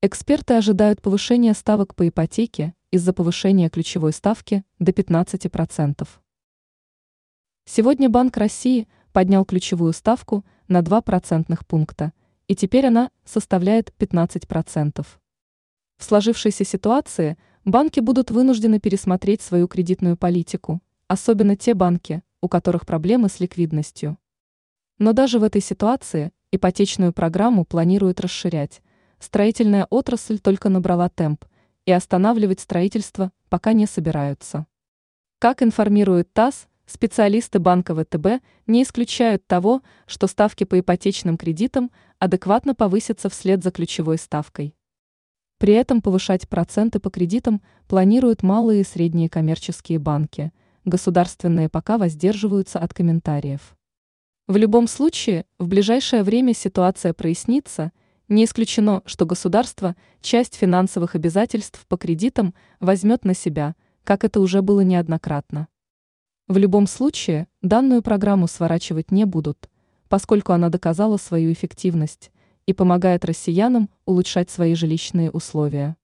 Эксперты ожидают повышения ставок по ипотеке из-за повышения ключевой ставки до 15%. Сегодня Банк России поднял ключевую ставку на 2 процентных пункта, и теперь она составляет 15%. В сложившейся ситуации банки будут вынуждены пересмотреть свою кредитную политику, особенно те банки, у которых проблемы с ликвидностью. Но даже в этой ситуации ипотечную программу планируют расширять, строительная отрасль только набрала темп, и останавливать строительство пока не собираются. Как информирует ТАСС, специалисты банка ВТБ не исключают того, что ставки по ипотечным кредитам адекватно повысятся вслед за ключевой ставкой. При этом повышать проценты по кредитам планируют малые и средние коммерческие банки, государственные пока воздерживаются от комментариев. В любом случае, в ближайшее время ситуация прояснится – не исключено, что государство часть финансовых обязательств по кредитам возьмет на себя, как это уже было неоднократно. В любом случае, данную программу сворачивать не будут, поскольку она доказала свою эффективность и помогает россиянам улучшать свои жилищные условия.